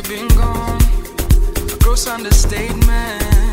you've been gone. A gross understatement.